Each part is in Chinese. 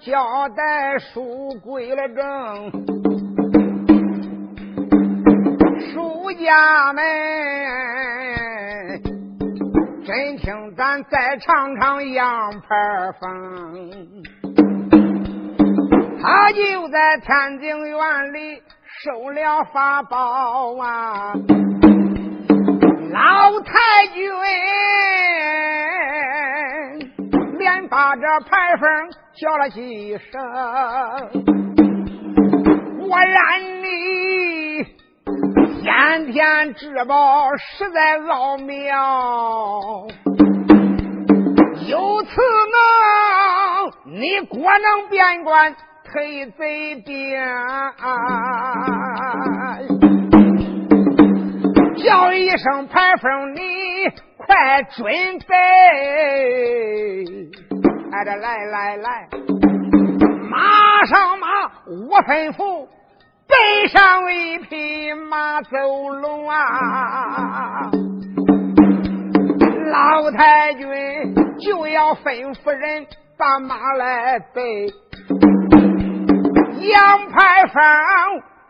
交代书归了正，书家们真听咱再尝尝杨牌风，他就在天津院里收了法宝啊，老太君。连把这牌坊叫了几声，我让你先天之宝实在奥妙，有此能，你果能边关退贼边，叫一声牌坊你。快准备！哎，这来来来，马上马，我吩咐背上一匹马走龙啊！老太君就要吩咐人把马来背，杨排风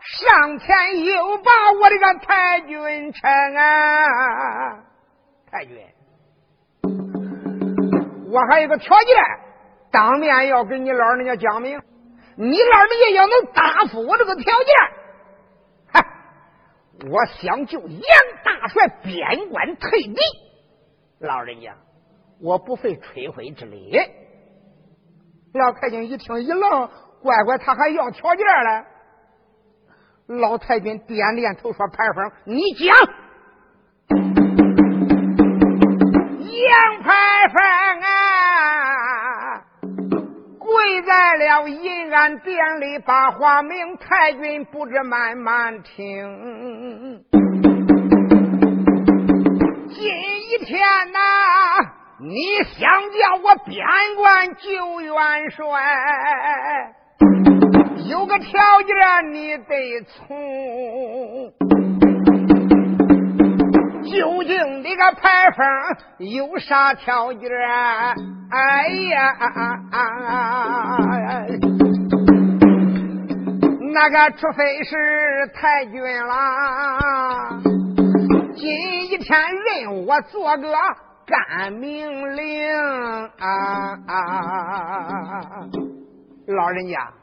上前又把我这个太君称啊！太君，我还有个条件，当面要跟你老人家讲明，你老人家要能答复我这个条件，嗨，我想就杨大帅边关退敌。老人家，我不费吹灰之力。老太君一听一愣，乖乖，他还要条件嘞。老太君点点头说：“牌坊，你讲。”杨排了银安殿里，把话明太君不知慢慢听。今一天呐，你想叫我边关救元帅，有个条件你得从。究竟这个牌坊有啥条件？哎呀，那个除非是太君啦，今一天任我做个干命令啊！老人家，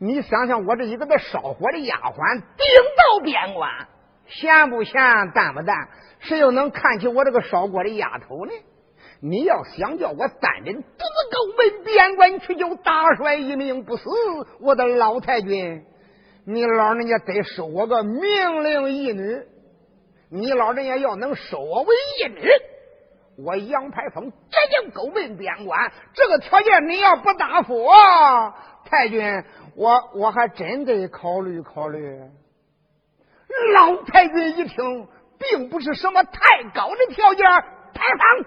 你想想，我这一个那烧火的丫鬟，顶到边关。咸不咸，淡不淡，谁又能看起我这个烧锅的丫头呢？你要想叫我单人独自狗奔边关去救大帅一命不死，我的老太君，你老人家得收我个命令义女。你老人家要能收我为义女，我杨排风直接狗奔边关。这个条件你要不答复，太君，我我还真得考虑考虑。老太君一听，并不是什么太高的条件，排房，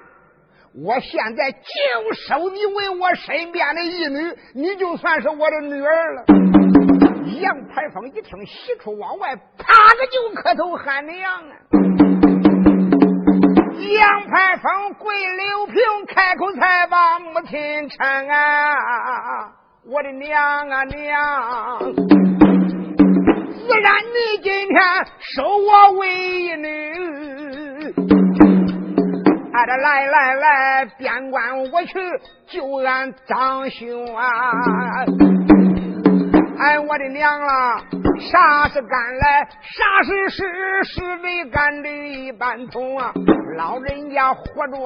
我现在就收你为我身边的义女，你就算是我的女儿了。杨排风一听，喜出望外，啪个就磕头喊娘啊！杨排风跪柳平，开口才把母亲称啊，我的娘啊娘！自然，你今天收我为义女，哎，这来来来，边关我去救俺张兄啊！哎，我的娘啦，啥是干来，啥是实，实为干的一般通啊！老人家活着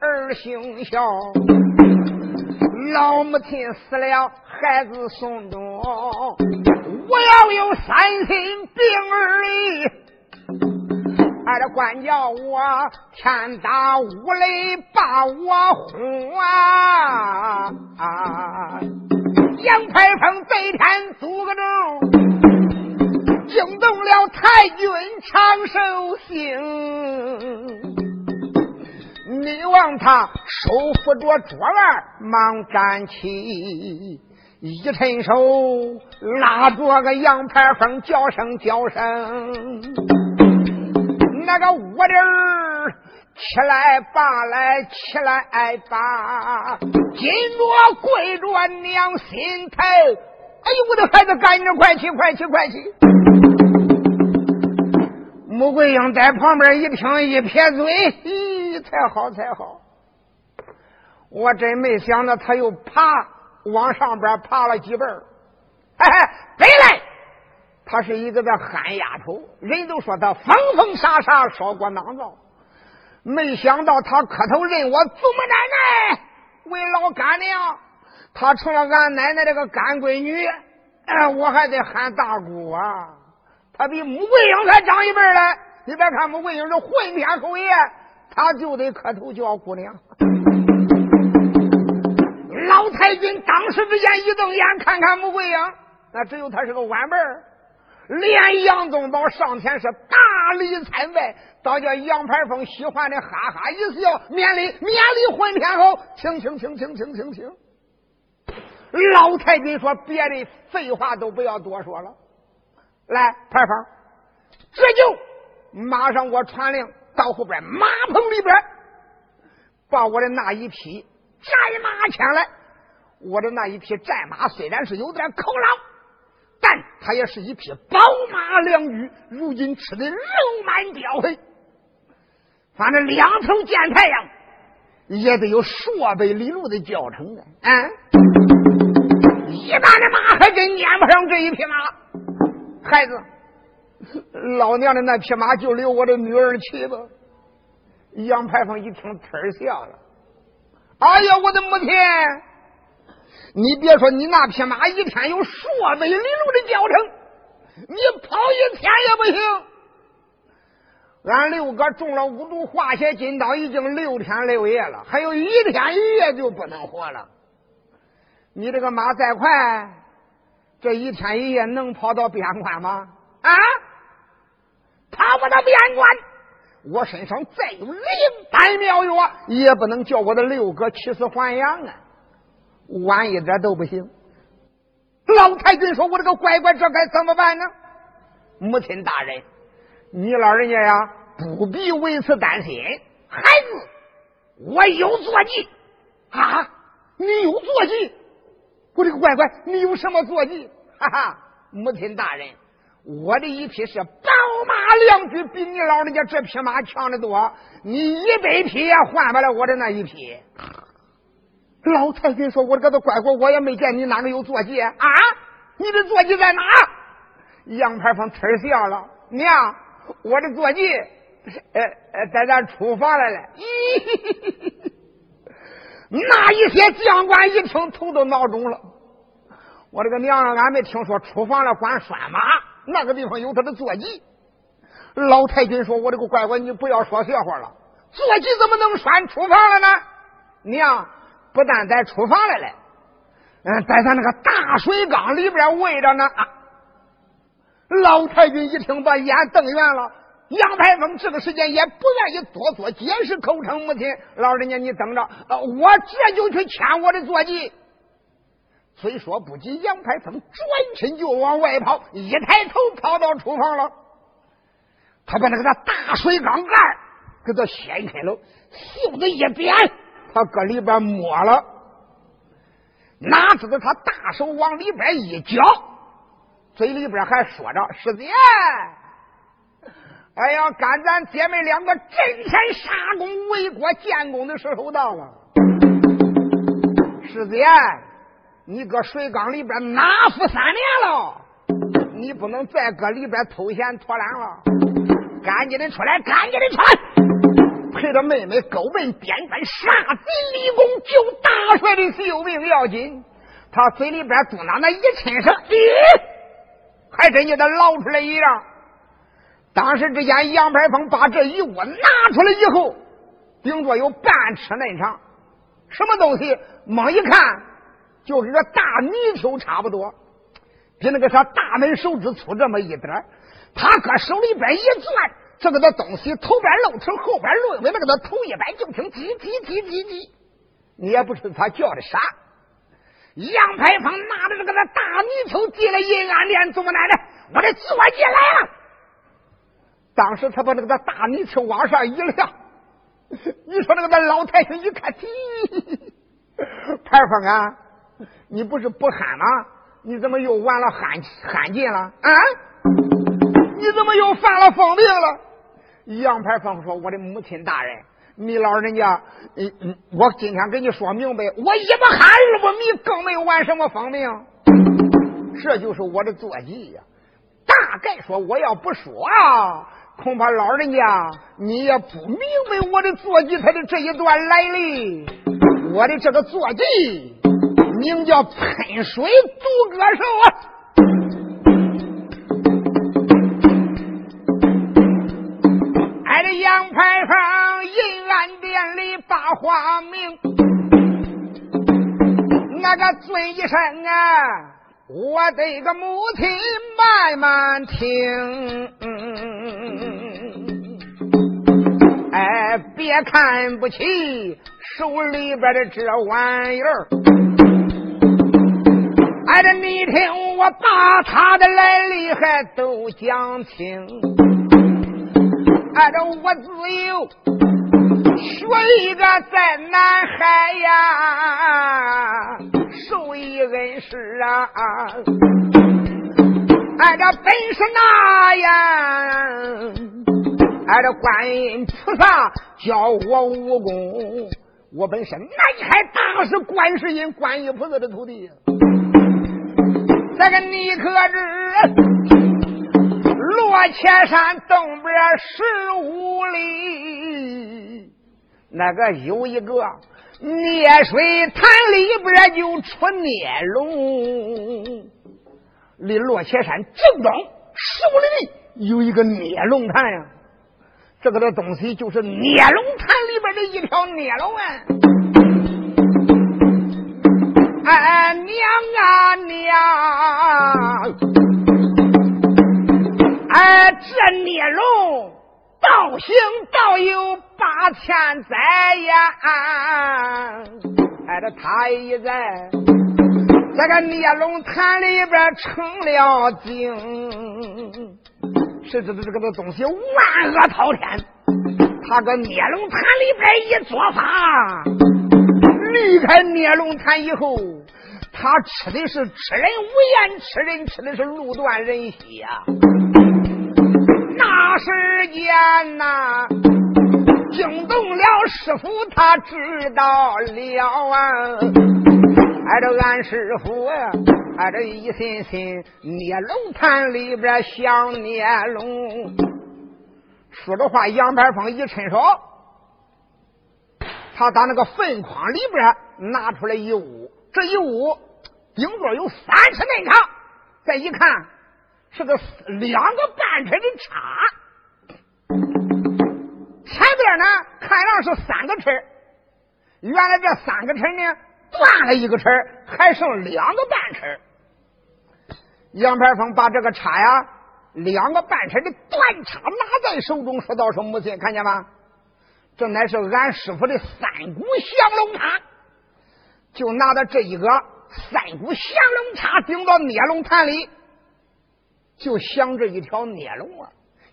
儿行孝，老母亲死了，孩子送终。我要有三心病儿哩，俺这官叫我天打五雷把我轰啊！杨排风这天做个证，惊动了太君长寿星。你望他手扶着桌案，忙站起。一伸手拉着个杨排风，叫声叫声，那个我的儿起来吧，来起来吧，今着跪着娘心头。哎呦，我的孩子，赶紧快起，快起，快起！穆桂英在旁边一听，一撇嘴，咦，才好才好。我真没想到，他又爬往上边爬了几辈儿。嘿嘿，回来！他是一个个憨丫头，人都说他疯疯傻傻，烧锅囊灶。没想到他磕头认我祖母奶奶为老干娘，她成了俺奶奶这个干闺女，哎我还得喊大姑啊！她比穆桂英还长一辈嘞！你别看穆桂英是混天侯爷，他就得磕头叫姑娘。老太君当时之间一瞪眼，看看穆桂英，那只有他是个晚辈儿。连杨宗保上前是大礼参拜，倒叫杨排风喜欢的哈哈一笑，免礼免礼，混天后，请请请请请请请。老太君说：“别的废话都不要多说了，来排风，这就马上我传令到后边马棚里边，把我的那一匹战马牵来。我的那一匹战马虽然是有点口老。”但它也是一匹宝马良驹，如今吃的肉满膘肥，反正两头见太阳，也得有数百里路的教程啊！嗯，一般的马还真撵不上这一匹马。孩子，老娘的那匹马就留我的女儿骑吧。杨排风一听，呲笑了。哎呀，我的母亲！你别说，你那匹马一天有数百里路的教程，你跑一天也不行。俺六哥中了五毒化血金刀，已经六天六夜了，还有一天一夜就不能活了。你这个马再快，这一天一夜能跑到边关吗？啊，跑不到边关，我身上再有灵丹妙药，也不能叫我的六哥起死还阳啊！晚一点都不行。老太君说：“我这个乖乖，这该怎么办呢？”母亲大人，你老人家呀，不必为此担心。孩子，我有坐骑啊！你有坐骑？我这个乖乖，你有什么坐骑？哈哈！母亲大人，我的一匹是马良驹，比你老人家这匹马强得多。你一百匹也换不了我的那一匹。老太君说：“我这个乖乖，我也没见你哪个有坐骑啊？你的坐骑在哪？”杨排风呲笑了：“娘，我的坐骑，呃呃，在咱厨房来了。”咦，那一些将官一听，头都闹肿了。我这个娘啊，俺没听说厨房了管拴马，那个地方有他的坐骑。老太君说：“我这个乖乖，你不要说笑话了，坐骑怎么能拴厨房了呢？”娘。不但在厨房来了，嗯，在咱那个大水缸里边喂着呢。啊老太君一听，把眼瞪圆了。杨排风这个时间也不愿意多做解释，口称母亲。老人家，你等着，我这就去牵我的坐骑。虽说不急，杨排风转身就往外跑，一抬头跑到厨房了。他把那个大水缸盖给他掀开了，袖子一扁。他搁里边摸了，哪知道他大手往里边一搅，嘴里边还说着：“师姐，哎呀，赶咱姐妹两个阵前杀功为国建功的时候到了。师姐，你搁水缸里边拿服三年了？你不能再搁里边偷闲拖懒了，赶紧的出来，赶紧的穿。”陪着妹妹勾奔边关杀敌立功救大帅的性命要紧，他嘴里边嘟囔那一亲声，咦，还真叫他捞出来一样。当时之间，杨排风把这一窝拿出来以后，顶多有半尺那长，什么东西？猛一看，就跟个大泥鳅差不多，比那个啥大门手指粗这么一点他搁手里边一攥。这个的东西头边露头，后边露尾，那个的头一摆，就听叽叽叽叽叽，你也不知道他叫的啥。杨排风拿着这个那大泥鳅进了银安殿，祖母奶奶，我的坐骑来了。当时他把那个大泥鳅往上一亮，你说那个那老太君一看，牌坊啊，你不是不喊吗？你怎么又玩了喊喊劲了啊？你怎么又犯了疯病了？杨牌坊说：“我的母亲大人，你老人家，嗯嗯，我今天跟你说明白，我一不喊二不迷，更没有玩什么疯病，这就是我的坐骑呀。大概说，我要不说啊，恐怕老人家你也不明白我的坐骑它的这一段来历。我的这个坐骑名叫喷水独歌手啊。”银安殿里把话明，那个尊一声啊，我的个母亲慢慢听。哎，别看不起手里边的这玩意儿，哎，这你听我把他的来历还都讲清。按照我自由学一个在南海呀，受一恩师啊，俺这本是那样，俺这观音菩萨教我武功，我本是南海大师观世音观音菩萨的徒弟，这个你可知？落前山东边十五里，那个有一个孽水潭里边就出孽龙。离落前山正东十五里有一个孽龙潭呀，这个的东西就是孽龙潭里边的一条孽龙啊！哎，娘啊娘！哎，这孽龙道行道有八千载呀！哎，这他一在这个孽龙潭里边成了精，是这这这个这东西万恶滔天。他搁孽龙潭里边一做法，离开孽龙潭以后，他吃的是吃人无言，吃人吃的是路断人稀呀。时间呐，惊动了师傅，他知道了啊。挨着俺师傅啊，挨着一心心捏龙潭里边想捏龙。说着话，杨排风一伸手，他打那个粪筐里边拿出来一物，这一物顶多有三尺那长。再一看。是个两个半尺的叉，前边呢看上是三个尺，原来这三个尺呢断了一个尺，还剩两个半尺。杨排风把这个叉呀，两个半尺的断叉拿在手中，说道：“说母亲，看见吗？这乃是俺师傅的三股降龙叉，就拿着这一个三股降龙叉，顶到孽龙潭里。”就想这一条孽龙啊，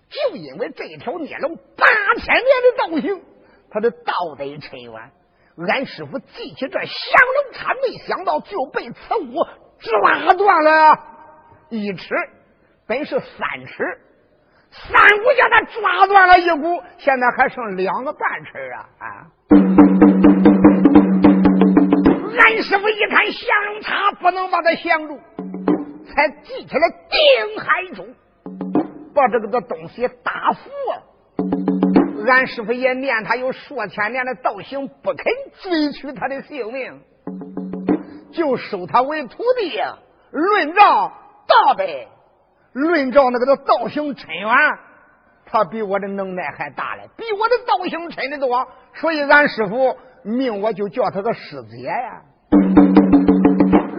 就因为这条孽龙八千年的道行，他的道德深远。俺师傅记起这降龙叉，没想到就被此物抓断了一尺，本是三尺，三股叫他抓断了一股，现在还剩两个半尺啊！啊！俺师傅一看降龙叉，不能把他降住。才记起来定海珠，把这个的东西打服。俺师傅也念他有数千年的道行，不肯追取他的性命，就收他为徒弟。论照道呗，论照那个的道行深远，他比我的能耐还大嘞，比我的道行深的多。所以俺师傅命我就叫他个师姐呀。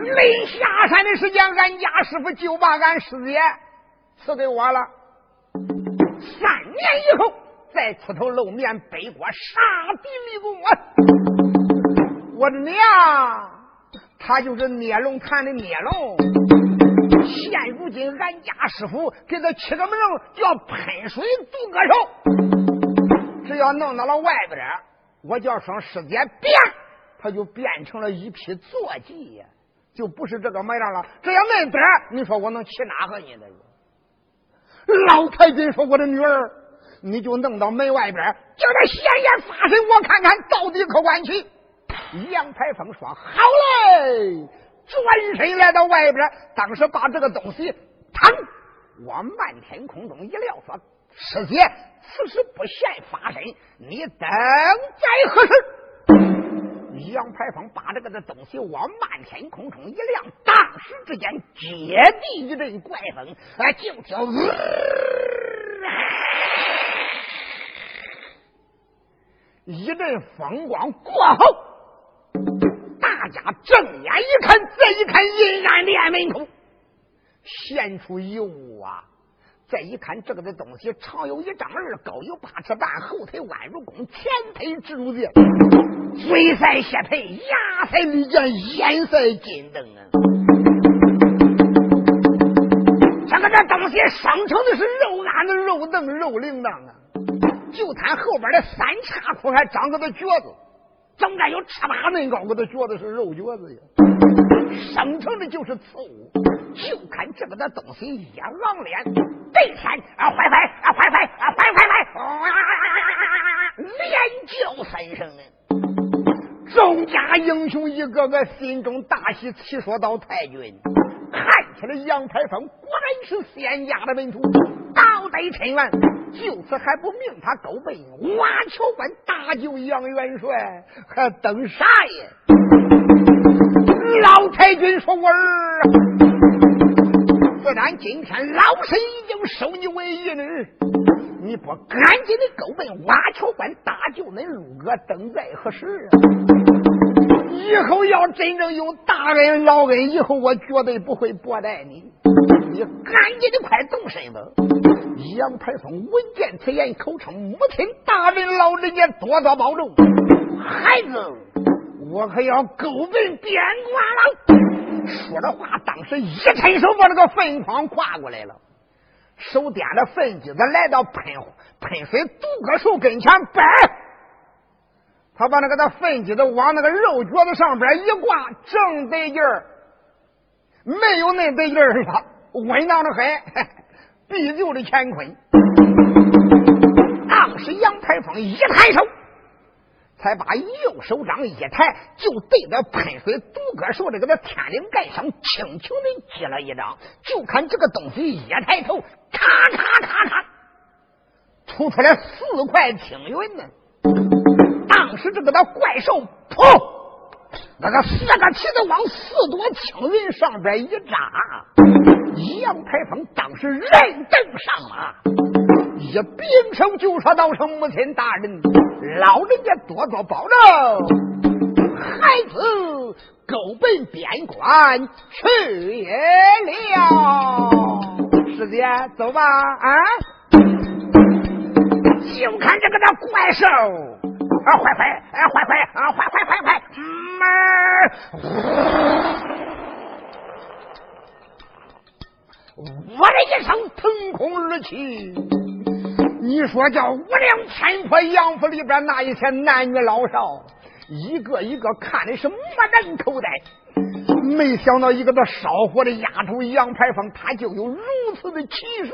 临下山的时间，俺家师傅就把俺师姐赐给我了。三年以后再出头露面，背锅杀敌立功啊！我的娘，他就是孽龙潭的孽龙。现如今，俺家师傅给他起个名叫喷水独歌手。只要弄到了外边，我叫声师姐变，他就变成了一匹坐骑，就不是这个模样了。这要那边你说我能骑哪个呢？这个老太君说：“我的女儿，你就弄到门外边，叫他显眼发身，我看看到底可管去。”杨排风说：“好嘞！”转身来到外边，当时把这个东西腾往漫天空中一撂，说：“师姐，此时不现发身，你等在何时？”杨排风把这个的东西往漫天空中一亮，当时之间接地一阵怪风，啊，就叫一阵风光过后。大家正眼一看，再一看，阴暗的门口现出一物啊！再一看，这个的东西长有一丈二，高有八尺半，后腿弯如弓，前腿直如箭，嘴塞血盆，牙塞利剑，眼塞金灯啊！这个这东西生成的是肉案子、肉凳、肉铃铛啊！就他后边的三叉裤还长个的橛子。总该有尺八那高，我都觉得是肉橛子呀，生成的就是刺物。就看这个的东西一昂脸，这天啊，坏坏啊，坏坏啊，坏坏坏，连叫三声呢。众家英雄一个个心中大喜，齐说道：“太君，看起来杨排风果然是仙家的门徒，高得尘元。”就此还不命他狗背挖桥关搭救杨元帅，还等啥呀？老太君说：“我儿，自然今天老身已经收你为义女，你不赶紧的狗奔挖桥关搭救恁陆哥，等在何时啊？以后要真正有大恩老恩，以后我绝对不会薄待你。你赶紧的快动身吧。”杨排风闻见此言，口称母亲大人，老人家多多保重。孩子，我可要勾奔边关了。说着话，当时一伸手把那个粪筐跨过来了，手掂着粪机子来到喷喷水独个手跟前，摆。他把那个那粪机子往那个肉脚子上边一挂，正得劲儿，没有那得劲儿了，稳当的很。必救的乾坤，当时杨排风一抬手，才把右手掌一抬，就对着喷水独个手这个天灵盖上轻轻的击了一掌。就看这个东西一抬头，咔咔咔咔，吐出来四块青云呢。当时这个那怪兽，噗！那个四个蹄子往四朵青云上边一扎。杨排风当时人登上马，一并手就说道：“声母亲大人，老人家多多保重，孩子狗奔边关去了。师姐，走吧，啊！就看这个那怪兽，啊，快快，哎，快快，啊，快快快快，门。”我的一声腾空而起，你说叫五梁天坡杨府里边那一些男女老少，一个一个看的是目瞪口呆。没想到一个这烧火的丫头杨排风，她就有如此的奇术，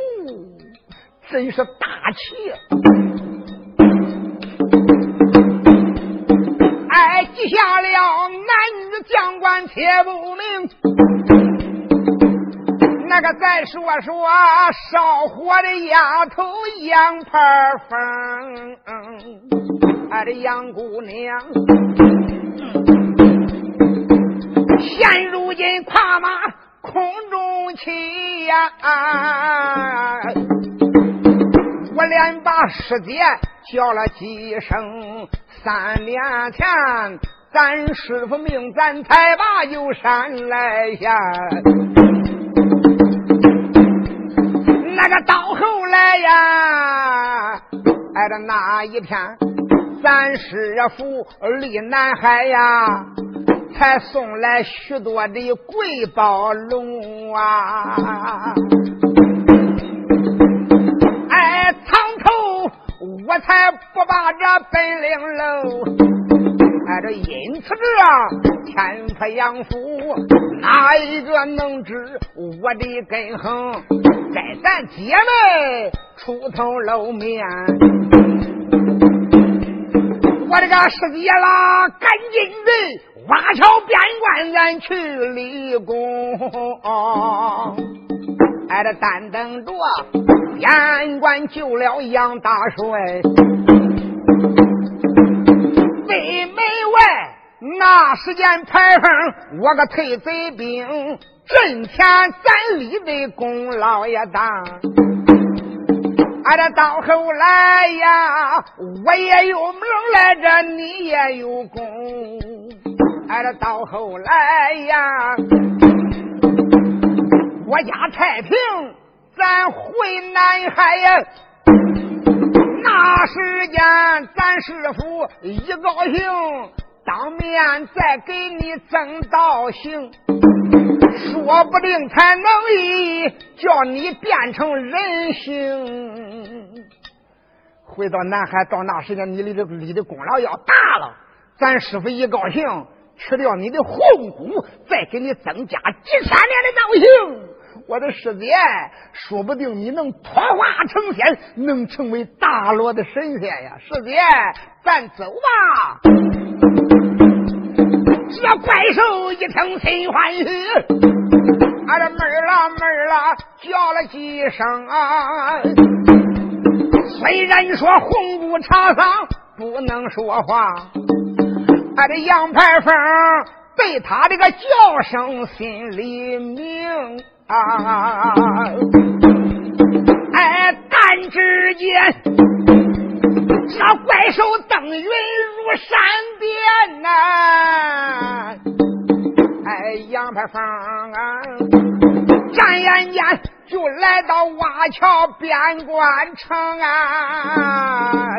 真是大气！哎，记下了男女将官且不明。那个再说说烧火的丫头杨排风，俺的杨姑娘，现如今跨马空中骑呀，我连把师姐叫了几声，三年前咱师傅命咱才把游山来下。那个到后来呀，挨着那一天，咱师傅离南海呀，才送来许多的贵宝龙啊！哎，藏头我才不把这本领露。哎，这因此这天府杨府，哪一个能知我的根横？在咱姐妹出头露面，我这个师姐啦，赶紧的挖桥边关，咱去立功。哎，这单等着边关救了杨大帅。北门外那时间排风，我个退贼兵阵前咱立的功劳也大。俺这到后来呀，我也有名来着，你也有功。俺这到后来呀，我家太平，咱回南海呀。那时间，咱师傅一高兴，当面再给你增道行，说不定才能以叫你变成人形。回到南海，到那时间，你立的立的功劳要大了。咱师傅一高兴，去掉你的红骨，再给你增加几千年的道行。我的师姐，说不定你能脱化成仙，能成为大罗的神仙呀！师姐，咱走吧。这怪兽一听心欢喜，俺的妹儿啦妹儿啦叫了几声啊。虽然说红布茶上不能说话，俺这杨排风被他这个叫声心里明。啊！哎，但只见这怪兽登云如闪电呐！哎，杨排风啊，转眼间就来到瓦桥边关城啊！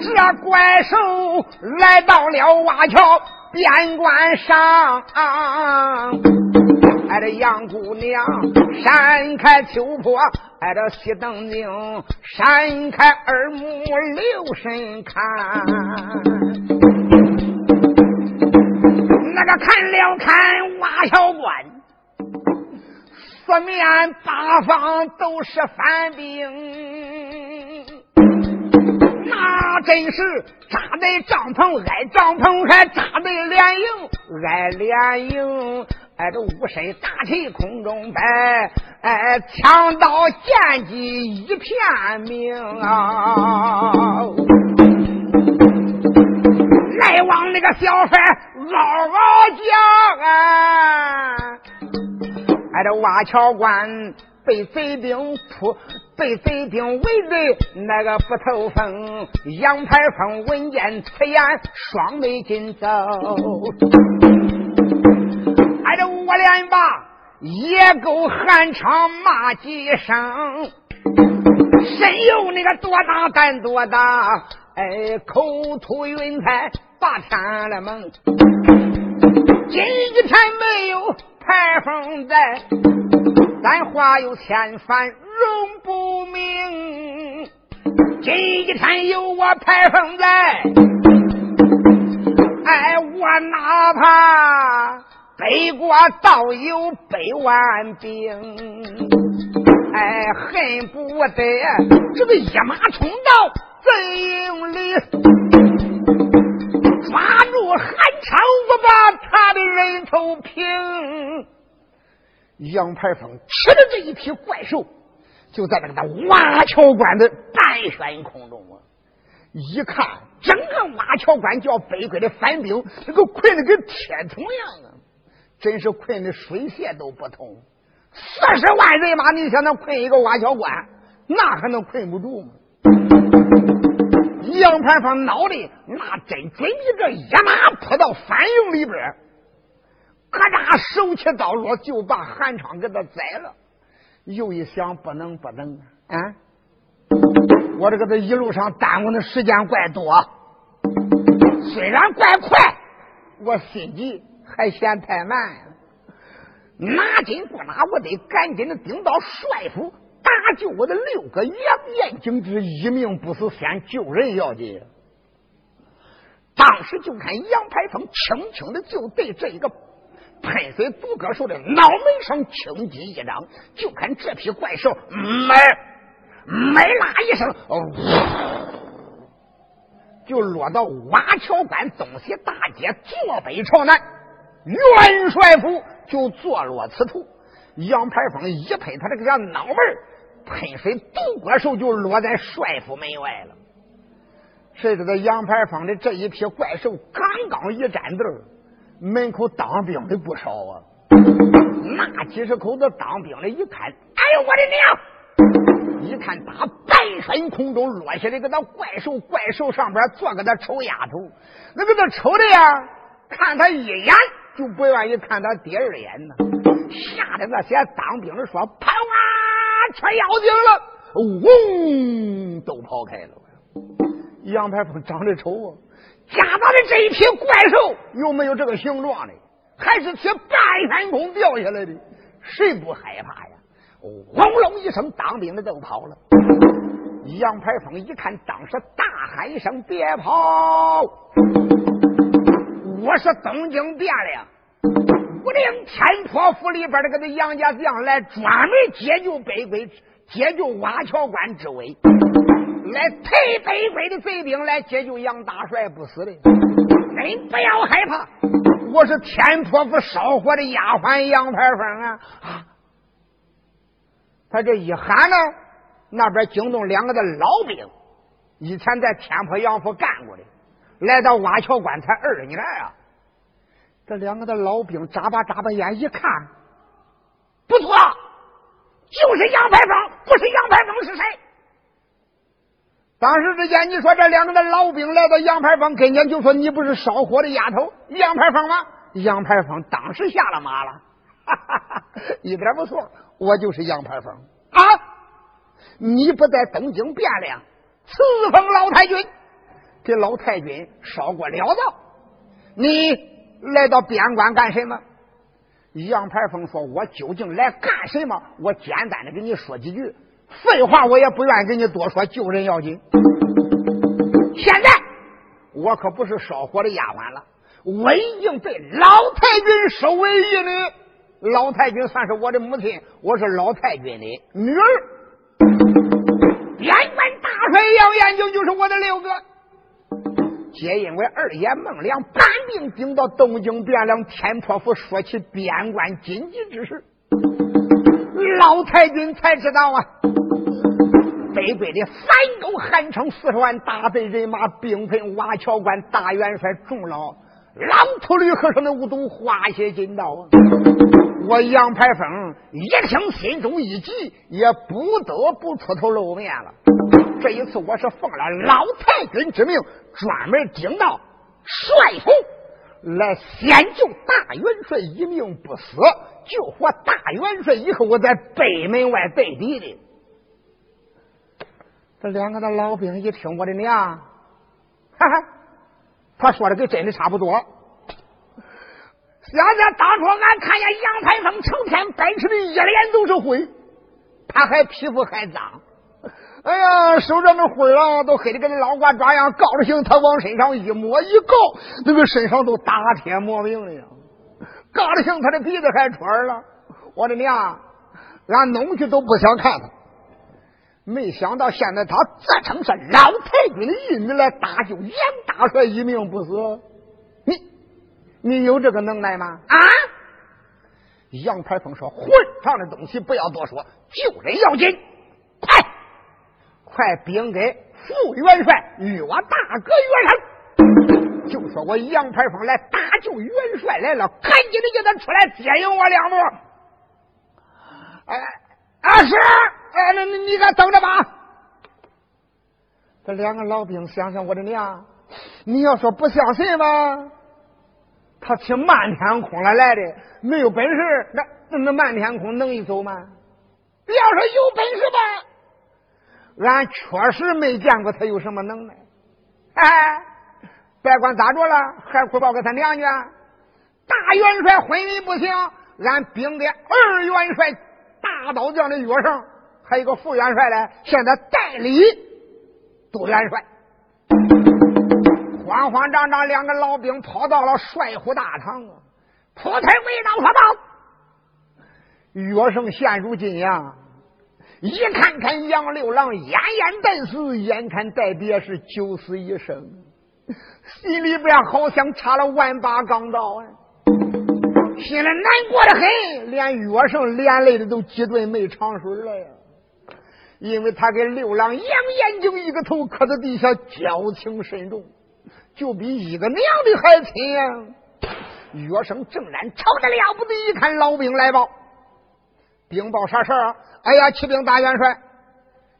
这怪兽来到了瓦桥边关上。挨着杨姑娘，闪开秋波；挨着西灯镜，闪开耳目，留神看。那个看了看瓦窑关，四面八方都是反兵，那真是扎在帐篷挨帐篷，还扎在连营挨连营。哎，这武神大旗空中摆，哎，枪刀剑戟一片明啊！来往那个小孩嗷嗷叫啊！哎，这瓦桥关被贼兵扑，被贼兵围的那个不透风。杨排风闻见此言，双眉紧皱。挨着我连吧，也够喊场骂几声，谁有那个多大胆多大，哎，口吐云彩把天了蒙。今天没有排风在，咱话有千帆容不明。今天有我排风在，哎，我哪怕。北国倒有百万兵，哎，恨不得这个一马冲到贼营里，抓住韩昌，我把他的人头平。杨排风吃了这一匹怪兽，就在那个那瓦桥关的半悬空中啊！一看，整个瓦桥关叫北国的反兵，那个困得跟铁桶一样啊！真是困的水泄都不通，四十万人马，你想能困一个瓦桥关，那还能困不住吗？杨盘方脑袋那真准比这野马扑到反营里边，咔嚓手起刀落就把韩昌给他宰了。又一想，不能不能啊！我这个这一路上耽误的时间怪多，虽然怪快，我心急。还嫌太慢，拿紧不拿，我得赶紧的顶到帅府，搭救我的六个杨延景之一命不死，先救人要紧。当时就看杨排风轻轻的就对这一个喷水独角兽的脑门上轻击一掌，就看这批怪兽没没啦一声，哦就落到瓦桥关东西大街坐北朝南，元帅府就坐落此处。杨排风一拍他这个叫脑门喷水独角兽就落在帅府门外了。谁知道杨排风的这一批怪兽刚刚一站队，门口当兵的不少啊！那几十口子当兵的，一看，哎呦我的娘！一看打半身空中落下来个那怪兽，怪兽上边坐个那丑丫头，那个那丑的呀，看他一眼就不愿意看他第二眼呢。吓得那些当兵的说：“跑啊，出妖精了！”嗡，都跑开了。杨排风长得丑啊，家长的这一批怪兽有没有这个形状的？还是从半山空掉下来的？谁不害怕呀？轰隆一声，当兵的都跑了。杨排风一看，当时大喊一声：“别跑！我是东京汴梁武陵天坡府里边的这个杨家将，来专门解救北归，解救瓦桥关之危。”来陪北归的贼兵来解救杨大帅不死的，您不要害怕，我是天婆府烧火的丫鬟杨排风啊！啊，他这一喊呢，那边惊动两个的老兵，以前在天坡杨府干过的，来到瓦桥关才二年啊。这两个的老兵眨巴眨巴眼一看，不错，就是杨排风，不是杨排风是谁？当时之间，你说这两个的老兵来到杨排风跟前，就说：“你不是烧火的丫头杨排风吗？”杨排风当时下了马了，哈哈哈，一点不错，我就是杨排风啊！你不在东京汴梁赐封老太君，给老太君烧过了道，你来到边关干什么？杨排风说：“我究竟来干什么？我简单的跟你说几句。”废话，我也不愿意跟你多说，救人要紧。现在我可不是烧火的丫鬟了，我已经被老太君收为义女。老太君算是我的母亲，我是老太君的女儿。边关大帅杨延景就是我的六哥，皆因为二爷孟良搬兵顶到东京汴梁天破府，说起边关紧急之事，老太君才知道啊。北归的三沟汉城四十万大队人马，兵分瓦桥关大元帅众老狼头驴和尚的五毒化血金刀啊！我杨排风一听，心中一急，也不得不出头露面了。这一次，我是奉了老太君之命，专门顶到帅府来先救大元帅一命不死，救活大元帅以后，我在北门外对敌的。这两个的老兵一听，我的娘，哈哈，他说的跟真的差不多。现在当初俺看见杨排风成天奔驰的一脸都是灰，他还皮肤还脏，哎呀，手上的灰啊都黑的跟老瓜抓样，高着行他往身上一摸一告，那个身上都打铁磨命了呀，高着行他的鼻子还穿了，我的娘，俺弄去都不想看他。没想到现在他自称是老太君的义女来搭救杨大帅一命不死，你你有这个能耐吗？啊！杨排风说：“混账的东西，不要多说，救人要紧，快快禀给副元帅与我大哥元生，就说我杨排风来搭救元帅来了，赶紧的叫他出来接应我两步。”哎，啊是。哎，那你你可等着吧。这两个老兵想想，我的娘！你要说不相信吧，他骑漫天空来来的，没有本事，那那那漫天空能一走吗？要说有本事吧，俺确实没见过他有什么能耐。哎，别管咋着了，还汇报给他娘家。大元帅婚姻不行，俺兵的二元帅大刀将的约上。还有个副元帅呢，现在代理杜元帅。慌慌张张，两个老兵跑到了帅府大堂啊，扑腾围上说道：“岳胜现如今呀，一看看杨六郎，奄奄待死，眼看待别是九死一生，心里边好像插了万把钢刀啊，心里难过的很，连岳胜连累的都几顿没长水了呀。”因为他跟六郎杨眼睛一个头磕在地下，交情深重，就比一个娘的还亲呀。岳生正然吵得了不得，一看老兵来报，禀报啥事儿啊？哎呀，骑兵大元帅，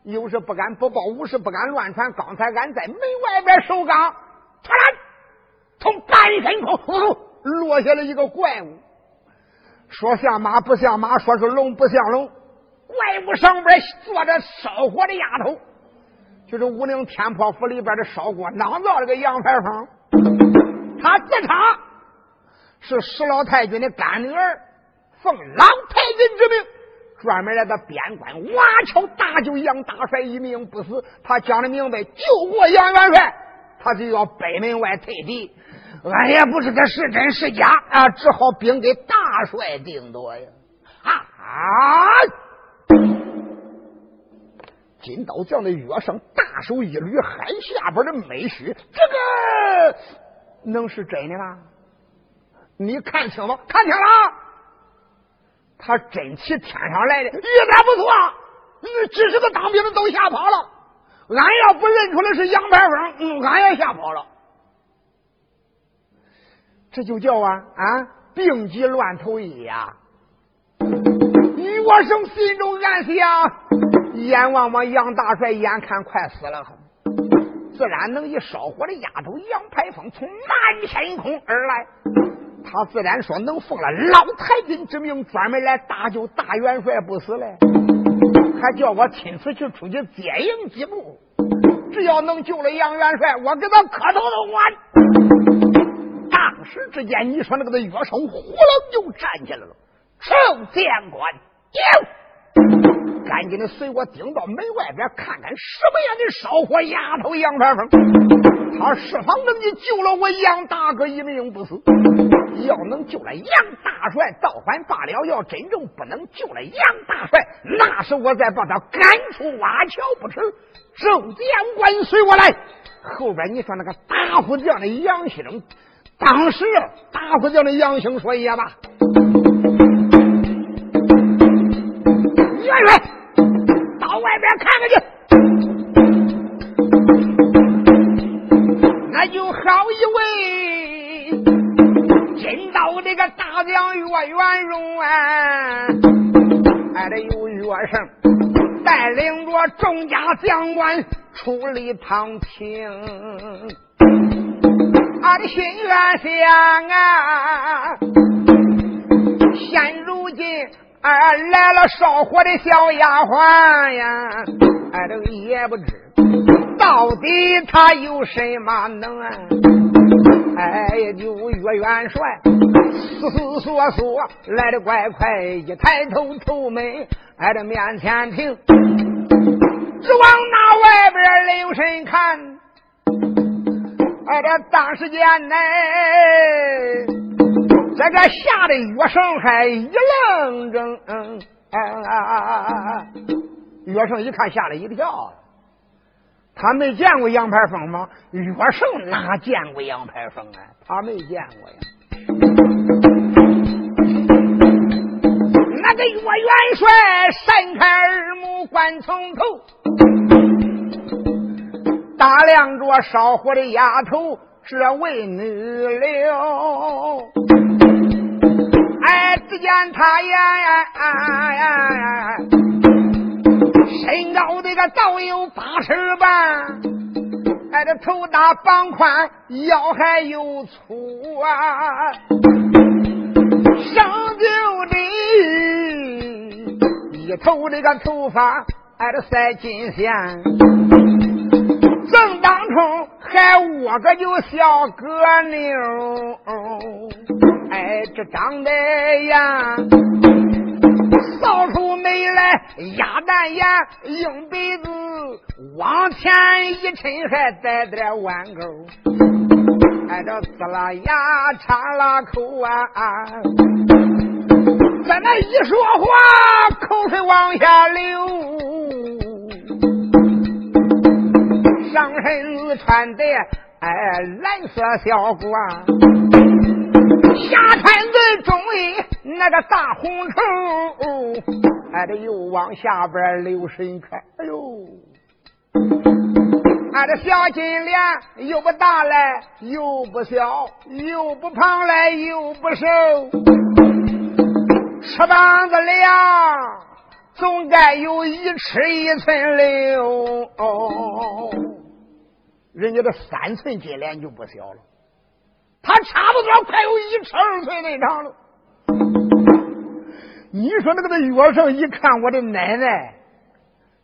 有事不敢不报，无事不敢乱传。刚才俺在门外边守岗，突然从半山空落下了一个怪物，说像马不像马，说是龙不像龙。怪物上边坐着烧火的丫头，就是武陵天破府里边的烧锅囊造了个杨排风。他自称是石老太君的干女儿，奉老太君之命，专门来到边关挖桥搭救杨大帅一命不死。他讲的明白，救过杨元帅，他就要北门外退敌。俺也不知他是真是假啊，只好禀给大帅定夺呀！啊！金刀将的岳胜大手一捋，喊下边的美须，这个能是真的吗？你看清了，看清了，他真骑天上来的，一点不错。你几十个当兵的都吓跑了，俺要不认出来是杨排风，嗯，俺也吓跑了。这就叫啊啊，病急乱投医呀！余我生心中暗想。眼望望杨大帅，眼看快死了，自然能以烧火的丫头杨排风从南天空而来。他自然说能奉了老太君之命，专门来搭救大元帅不死嘞，还叫我亲自去出去接应几步。只要能救了杨元帅，我给他磕头都完。当时之间，你说那个的岳胜呼楞就站起来了，受将官丢。赶紧的，随我顶到门外边看看什么样的烧火丫头杨排风，他是否能你救了我杨大哥一命不死？要能救了杨大帅，倒还罢了；要真正不能救了杨大帅，那是我再把他赶出瓦桥不迟。众将官随我来。后边你说那个大虎将的杨兴，当时大虎将的杨兴说也罢，元帅。到外边看看去，那就好一位金刀这个大将岳元荣啊，还得有岳胜带领着众家将官出力趟平，俺的心愿想啊，现如今。哎，来了烧火的小丫鬟呀！哎，这个也不知到底他有什么能啊？哎，就岳元帅思思索索来的怪快，一抬头头门，挨着面前停，只往那外边留神看，哎，这当时间呢。这个吓得岳胜还一愣怔，岳胜一看吓了一跳，他没见过杨排风吗？岳胜哪见过杨排风啊？他没见过呀。那个岳元帅闪开耳目观从头，打量着烧火的丫头，这位女流。哎，只见他呀，身高这个早有八尺半，哎，这头大膀宽，腰还有粗啊，生就的一头这个头发，哎，这赛金线，正当中还窝个就小哥妞。哎，这长得呀，扫到处没来鸭蛋眼硬鼻子，往前一抻还带点弯钩，挨着呲啦牙插啦口啊！在那一说话，口水往下流，上身子穿的哎蓝色小褂。下穿在中衣那个大红绸，还得又往下边留神看。哎呦，俺这小金莲又不大嘞，又不小，又不胖嘞，又不瘦，翅膀子亮，总该有一尺一寸六。哦，人家这三寸金莲就不小了。他差不多快有一尺二寸那长了。你说那个那岳胜一看我的奶奶，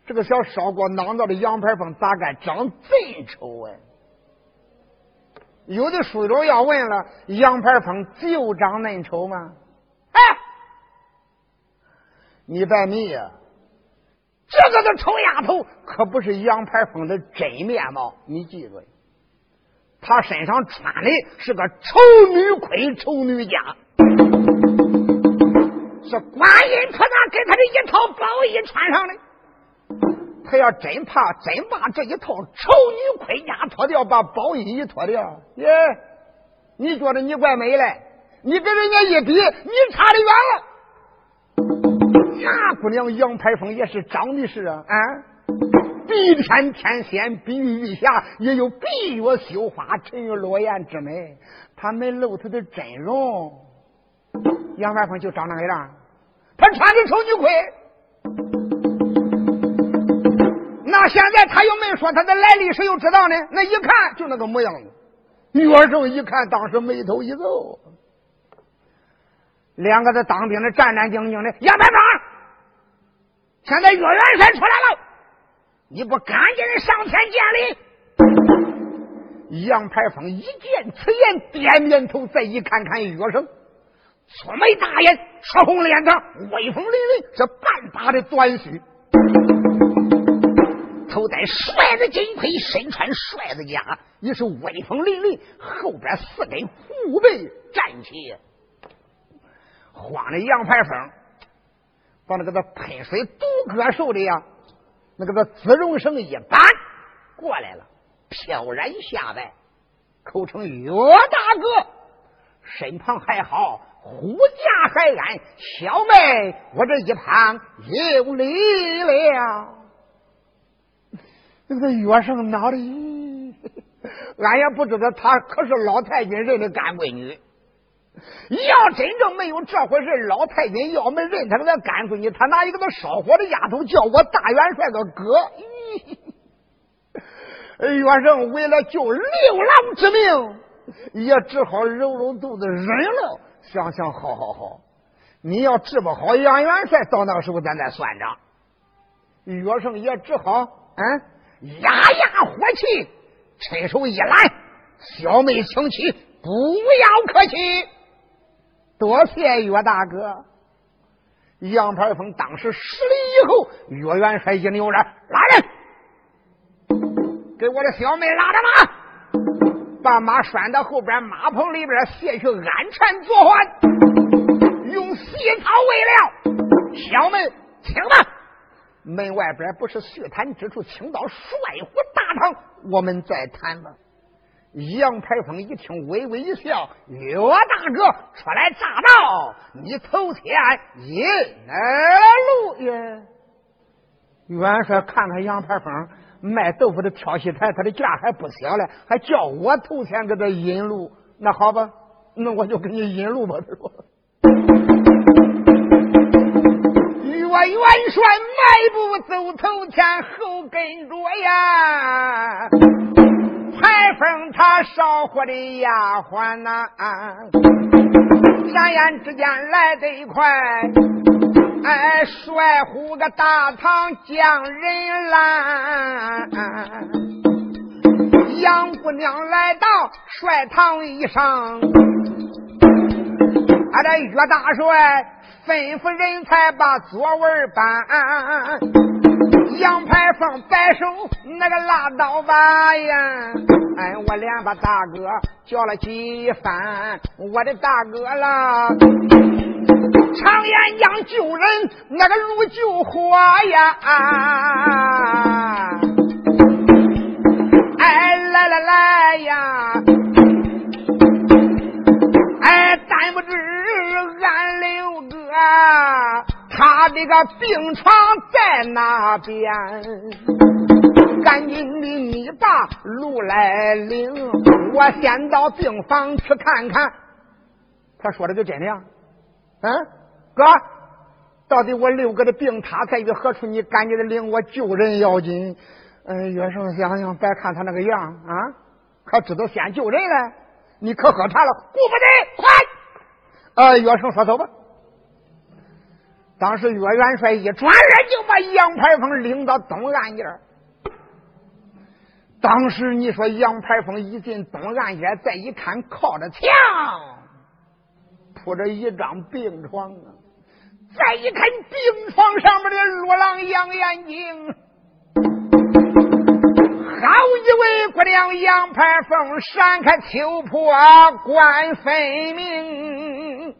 这个小烧锅囊造的羊排风咋该长真丑哎？有的书友要问了，羊排风就长嫩丑吗？哎，你别迷呀，这个的丑丫头可不是羊排风的真面貌，你记住。他身上穿的是个丑女盔、丑女甲，是观音菩萨给他的一套宝衣穿上的。他要真怕真把这一套丑女盔甲脱掉，把宝衣一脱掉，耶！你觉得你怪美嘞？你跟人家一比，你差得远了。那姑娘杨排风也是长的是啊，啊。碧天天仙，碧玉玉霞，也有碧月羞花，沉鱼落雁之美。他没露他的真容，杨万峰就长那个样。他穿的丑女盔，那现在他又没说他的来历，谁又知道呢？那一看就那个模样子。岳胜一看，当时眉头一皱，两个在当兵的战战兢兢的。杨排风，现在岳元帅出来了。你不赶紧上前见礼？杨排风一见此言，点点头，再一看看岳生，粗眉大眼，赤红脸膛，威风凛凛，这半把的短须，头戴帅的金盔，身穿帅的甲，也是威风凛凛。后边四根虎背站起，晃的杨排风，把那个那喷水毒歌手的呀。那个个自容绳一扳过来了，飘然下拜，口称岳大哥。身旁还好，护驾还安，小妹我这一旁有礼了。那个岳胜哪里？俺也不知道，他可是老太君认的干闺女。要真正没有这回事，老太君要没认他个干闺女，他拿一个那烧火的丫头叫我大元帅个哥。岳胜为了救六郎之命，也只好揉揉肚子忍了。想想，好好好，你要治不好杨元帅，到那个时候咱再算账。岳胜也只好嗯压压火气，伸手一拦，小妹请起，不要客气。多谢岳大哥，杨排风当时失礼以后，岳元帅一扭着拉人，给我的小妹拉着马，把马拴到后边马棚里边，卸去安全左环，用细草喂料。小妹，请吧。门外边不是叙谈之处，请到帅府大堂，我们再谈吧。杨排风一听，微微一笑：“岳大哥初来乍到，你头前引路耶。”元帅看看杨排风卖豆腐的挑戏台，他的价还不小嘞，还叫我头前给他引路。那好吧，那我就给你引路吧。他说：“岳元帅迈步走头前，后跟着呀。”裁缝他烧火的丫鬟呐，转眼之间来得快，哎，帅呼个大堂将人拦。杨姑娘来到帅堂一上，俺这岳大帅吩咐人才把座位搬，杨排风摆手那个拉倒吧呀！哎，我连把大哥叫了几番，我的大哥啦，常言讲救人那个如救火呀！哎，来来来呀！哎，但不知俺六哥他这个病床在哪边？赶紧的，你把路来领，我先到病房去看看。他说的就真的呀？嗯，哥，到底我六哥的病榻在于何处？你赶紧的领我救人要紧。嗯，岳生想想，别看他那个样啊，可知道先救人了。你可喝茶了？顾不得，快！呃，岳生说走吧。当时岳元帅一转身就把杨排风领到东岸沿当时你说杨排风一进东岸沿再一看，靠着墙铺着一张病床啊！再一看病床上面的罗郎杨延景。好一位姑娘杨排风，闪开秋波官分明。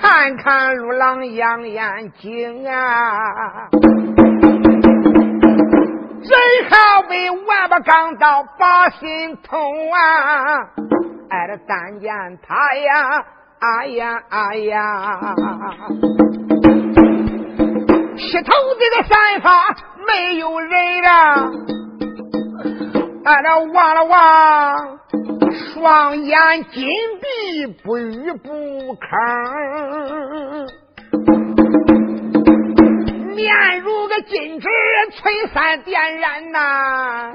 看看路郎杨眼睛啊，真好比万把钢刀把心痛啊！哎，这但见他呀，哎呀哎呀，劈头这个散发没有人啊！俺这望了望，双眼紧闭，不语不吭，面如个金纸，璀璨点燃呐，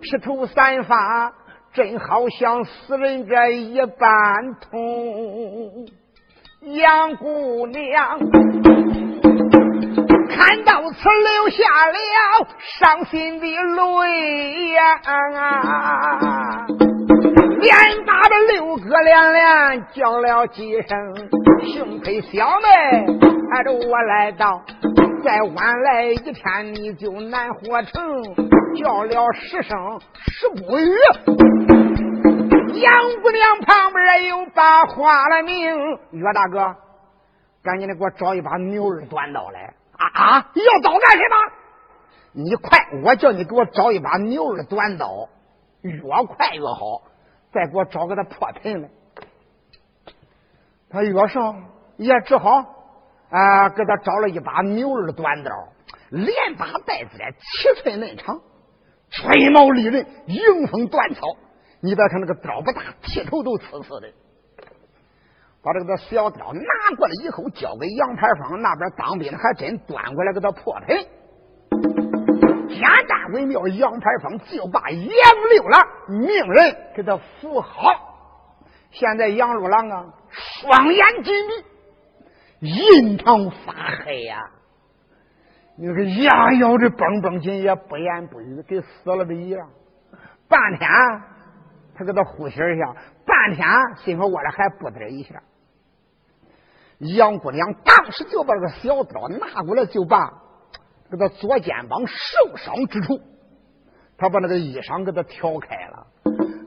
披头散发，真好像死人这一般痛，杨姑娘。看到此，流下了伤心的泪呀！连打的六哥连连叫了几声，幸亏小妹带着我来到，再晚来一天你就难活成。叫了十声十不语，杨姑娘旁边又把话了明：岳大哥，赶紧的给我找一把牛耳短刀来。啊啊！要刀干什么？你快，我叫你给我找一把牛耳短刀，越快越好。再给我找个那破盆来。他岳上也只好啊，给他找了一把牛耳短刀，连把带子的，七寸嫩长，吹毛利刃，迎风短草。你别看那个刀不大，剃头都刺刺的。把这个小刀拿过来以后，交给杨排风那边当兵的，还真端过来给他破盆。简单为妙，杨排风就把杨六郎命人给他扶好。现在杨六郎啊，双眼紧闭，印堂发黑呀，那个牙咬的绷绷紧，也不言不语，跟死了的一样。半天他给他呼吸一下，半天心说我这还不得一下。杨姑娘当时就把这个小刀拿过来，就把这个左肩膀受伤之处，他把那个衣裳给他挑开了。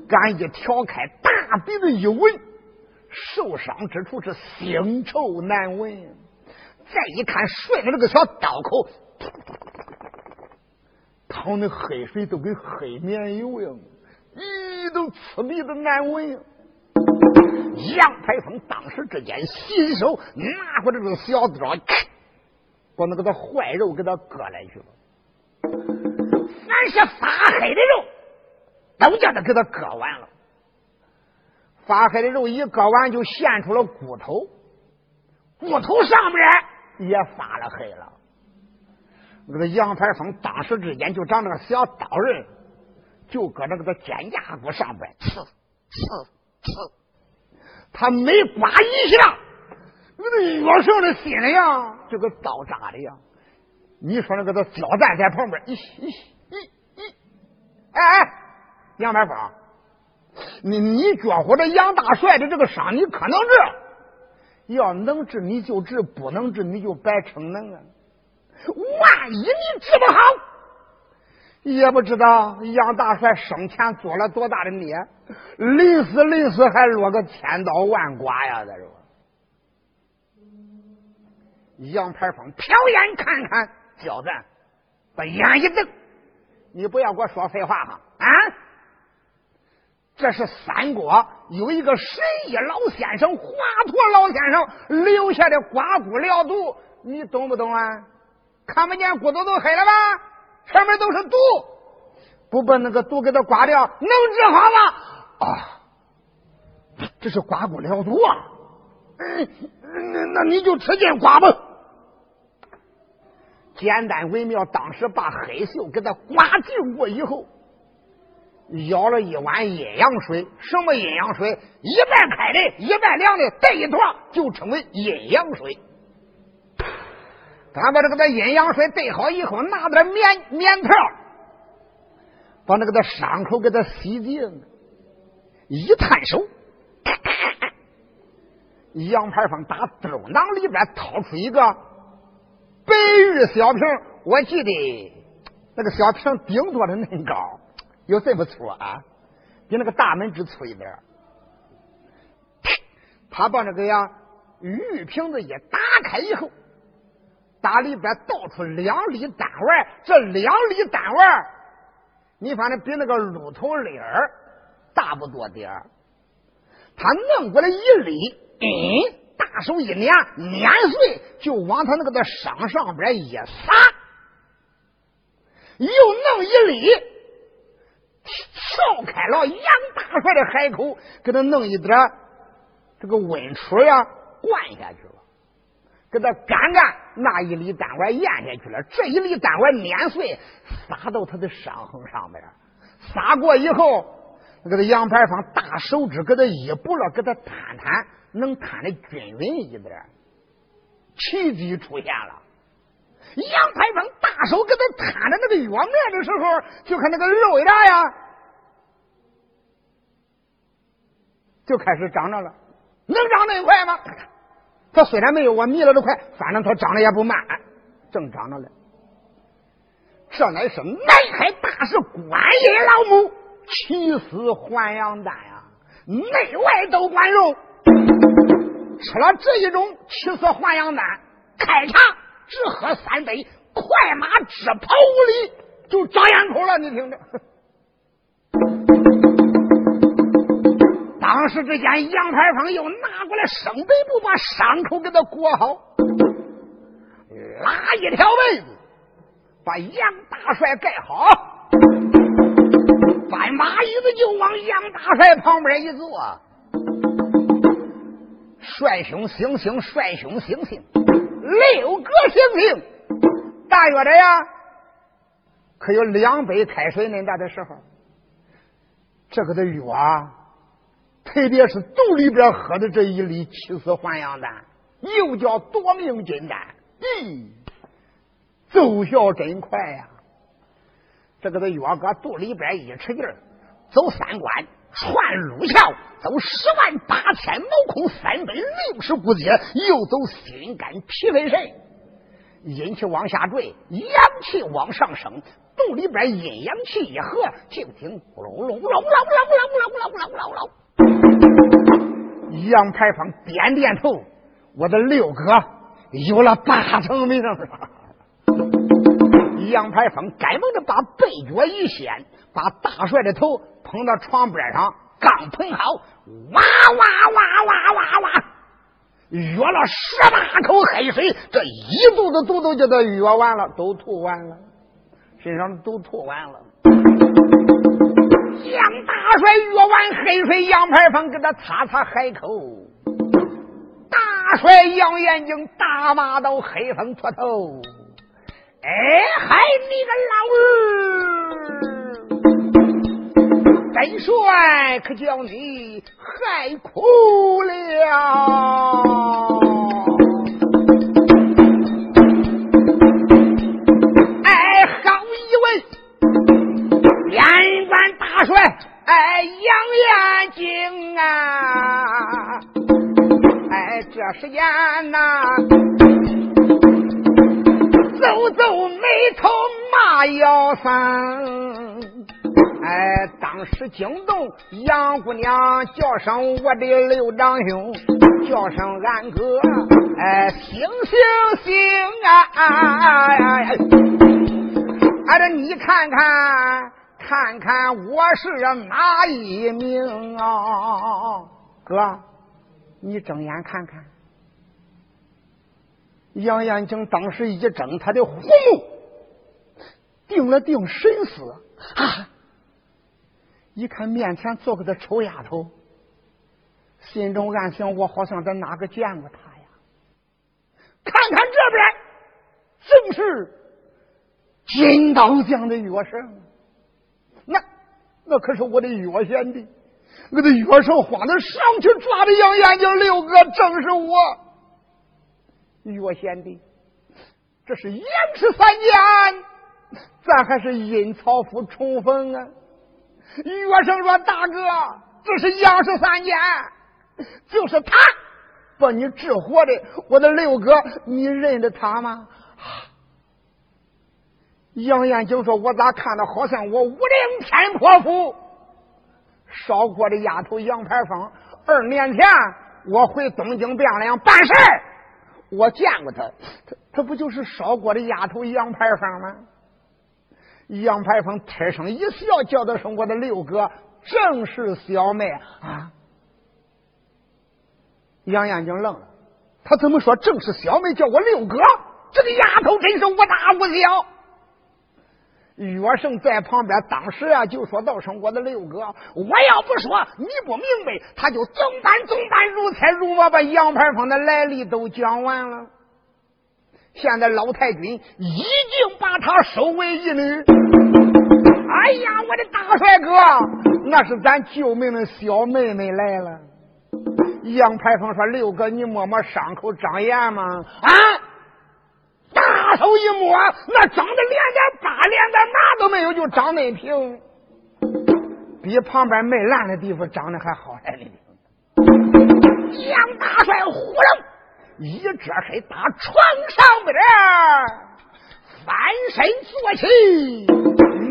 赶一挑开，大鼻子一闻，受伤之处是腥臭难闻。再一看，顺着这个小刀口，淌的黑水都跟黑棉油一样，咦，都刺鼻子难闻。杨排风当时之间，新手拿过这个小刀，把那个的坏肉给他割来去了。凡是发黑的肉，都叫他给他割完了。发黑的肉一割完，就现出了骨头，骨头上面也发了黑了。那个杨排风当时之间就长那个小刀刃，就搁那个的肩胛骨上边刺刺刺。他每刮一下，那个岳胜的心里呀，就跟刀扎的呀。你说那个他焦蛋在旁边，咦咦咦咦，哎哎，杨白峰，你你觉乎这杨大帅的这个伤，你可能治？要能治你就治，不能治你就白逞能啊！万一你治不好，也不知道杨大帅生前做了多大的孽，临死临死还落个千刀万剐呀！这是。杨排风瞟眼看看，叫咱把眼一瞪，你不要给我说废话哈！啊，这是三国有一个神医老先生华佗老先生留下的刮骨疗毒，你懂不懂啊？看不见骨头都黑了吧？前面都是毒，不把那个毒给他刮掉，能治好吗？啊，这是刮骨疗毒啊！嗯那那你就吃劲刮吧。简单微妙，当时把黑锈给他刮净过以后，舀了一碗阴阳水。什么阴阳水？一半开的，一半凉的，兑一坨就称为阴阳水。他把这个的阴阳水兑好以后，拿点棉棉条，把那个的伤口给他洗净。一探手，杨排风打兜囊里边掏出一个。白玉小瓶，我记得那个小瓶顶多的恁高，有这么粗啊，比那个大门只粗一点。他把那个呀玉瓶子一打开以后，打里边倒出两粒丹丸，这两粒丹丸，你反正比那个鹿头粒儿大不多点儿。他弄过来一粒，嗯。大手一捻，碾碎，就往他那个的伤上边一撒，又弄一粒，撬开了杨大帅的海口，给他弄一点这个温水呀，灌下去，给他干干，那一粒丹丸咽下去了，这一粒丹丸碾碎，撒到他的伤痕上边，撒过以后，那个杨排放大手指给他一补了，给他摊摊。能摊的均匀一点，奇迹出现了。杨排风大手给他摊的那个药面的时候，就看那个肉芽呀，就开始长着了。能长那么快吗？他虽然没有我迷了的快，反正他长得也不慢，正长着呢。这乃是南海大师观音老母起死还阳丹呀，内外都管用。吃了这一种起死还阳丹，开茶只喝三杯，快马直跑五里就长眼口了。你听着，当时之间，杨排风又拿过来生白布，把伤口给他裹好，拉一条被子，把杨大帅盖好，搬马椅子就往杨大帅旁边一坐。帅兄醒醒，帅兄醒醒，六哥醒醒！大约的呀，可有两杯开水那大的时候，这个的药，特别是肚里边喝的这一粒起死还阳丹，又叫夺命金丹，咦，奏效真快呀！这个的药搁肚里边一吃劲儿，走三关。串路桥走十万八千毛孔三百六十股节，又走心肝脾肺肾，阴气往下坠，阳气往上升，肚里边阴阳气一合，听听咕噜噜噜噜噜噜噜噜噜噜噜噜。杨排风点点头，我的六哥有了八成名了。杨排风赶忙的把背脚一掀，把大帅的头。捧到床边上，刚捧好，哇哇哇哇哇哇，约了十八口黑水，这一肚子毒都叫他约完了，都吐完了，身上都吐完了。杨大帅约完黑水，杨排风给他擦擦海口。大帅扬眼睛，大骂道：“黑风秃头，哎，嗨你个老儿！”真帅，可叫你害苦了。养眼睛啊！哎，这时间呐、啊，皱皱眉头骂幺三。哎，当时惊动杨姑娘，叫声我的刘长兄，叫声俺哥，哎，醒醒醒啊！哎、啊、这、啊啊啊啊啊啊啊、你看看。看看我是哪一名啊？哥，你睁眼看看。杨延景当时一睁他的虎目，定了定神思啊。一看面前坐个的丑丫头，心中暗想：我好像在哪个见过她呀？看看这边，正是金刀将的岳胜，那那可是我的岳贤弟，我的岳胜慌的上去抓着杨眼睛六哥，正是我岳贤弟，这是杨氏三年，咱还是阴曹府重逢啊！岳生说：“大哥，这是杨氏三年，就是他把你治活的。我的六哥，你认得他吗？”杨延景说：“我咋看到好像我武陵天破府烧过的丫头杨排风？二年前我回东京汴梁办事我见过他，他他不就是烧过的丫头杨排风吗？”杨排风天声一笑，叫的声：“我的六哥，正是小妹啊！”杨延景愣了，他怎么说正是小妹叫我六哥？这个丫头真是无大无小。岳胜在旁边，当时啊就说道声：“我的六哥，我要不说你不明白，他就总板总板，如猜如我，把杨排风的来历都讲完了。”现在老太君已经把他收为义女。哎呀，我的大帅哥，那是咱救命的小妹妹来了。杨排风说：“六哥，你摸摸伤口长眼吗？”啊！头一摸，那长得连点疤连点疤都没有，就长那平，比旁边没烂的地方长得还好来呢。杨大帅呼楞。一折身打床上边，翻身坐起，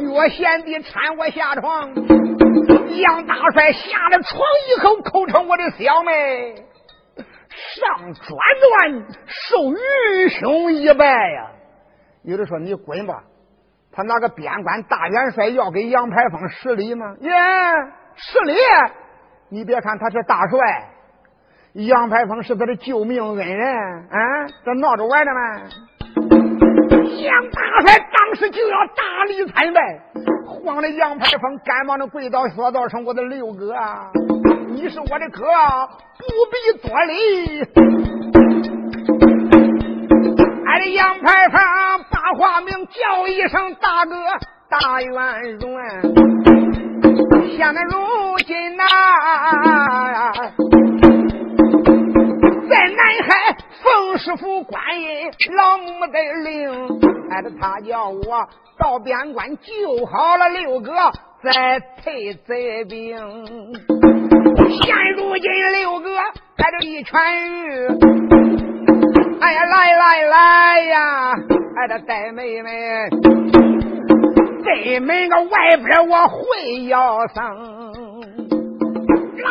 岳贤弟搀我下床。杨大帅下了床以后，口称我的小妹，上转转受愚兄一拜呀。有的说你滚吧，他那个边关大元帅要给杨排风施礼吗？耶，施礼！你别看他是大帅。杨排风是他的救命恩人啊！这闹着玩的吗？杨大帅当时就要大礼参拜，慌的杨排风赶忙的跪倒说道：“声我的六哥，你是我的哥，不必多礼。”俺的杨排风大化名叫一声大哥大元帅，现在如今呐。在南海，冯师傅观音老母的令，挨着他叫我到边关救好了六哥，再退贼兵。现如今六哥挨着一痊愈，哎呀来来来呀，挨着带妹妹，这门个外边我会要生，拉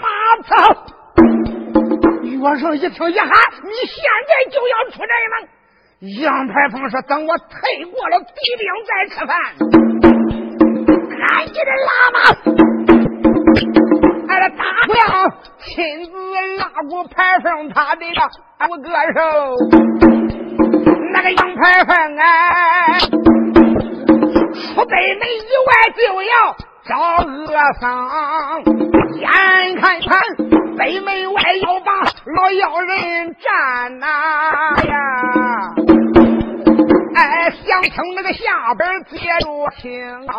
马走。我生一听一喊，你现在就要出阵吗？杨排风说：“等我退过了敌兵再吃饭。”赶紧的拉马，俺的大将亲自拉过排风他的个五个手，那个杨排风哎，出北门以外就要找恶丧，眼看看。北门外要把老妖人占呐呀！哎，想听那个下边接着听啊！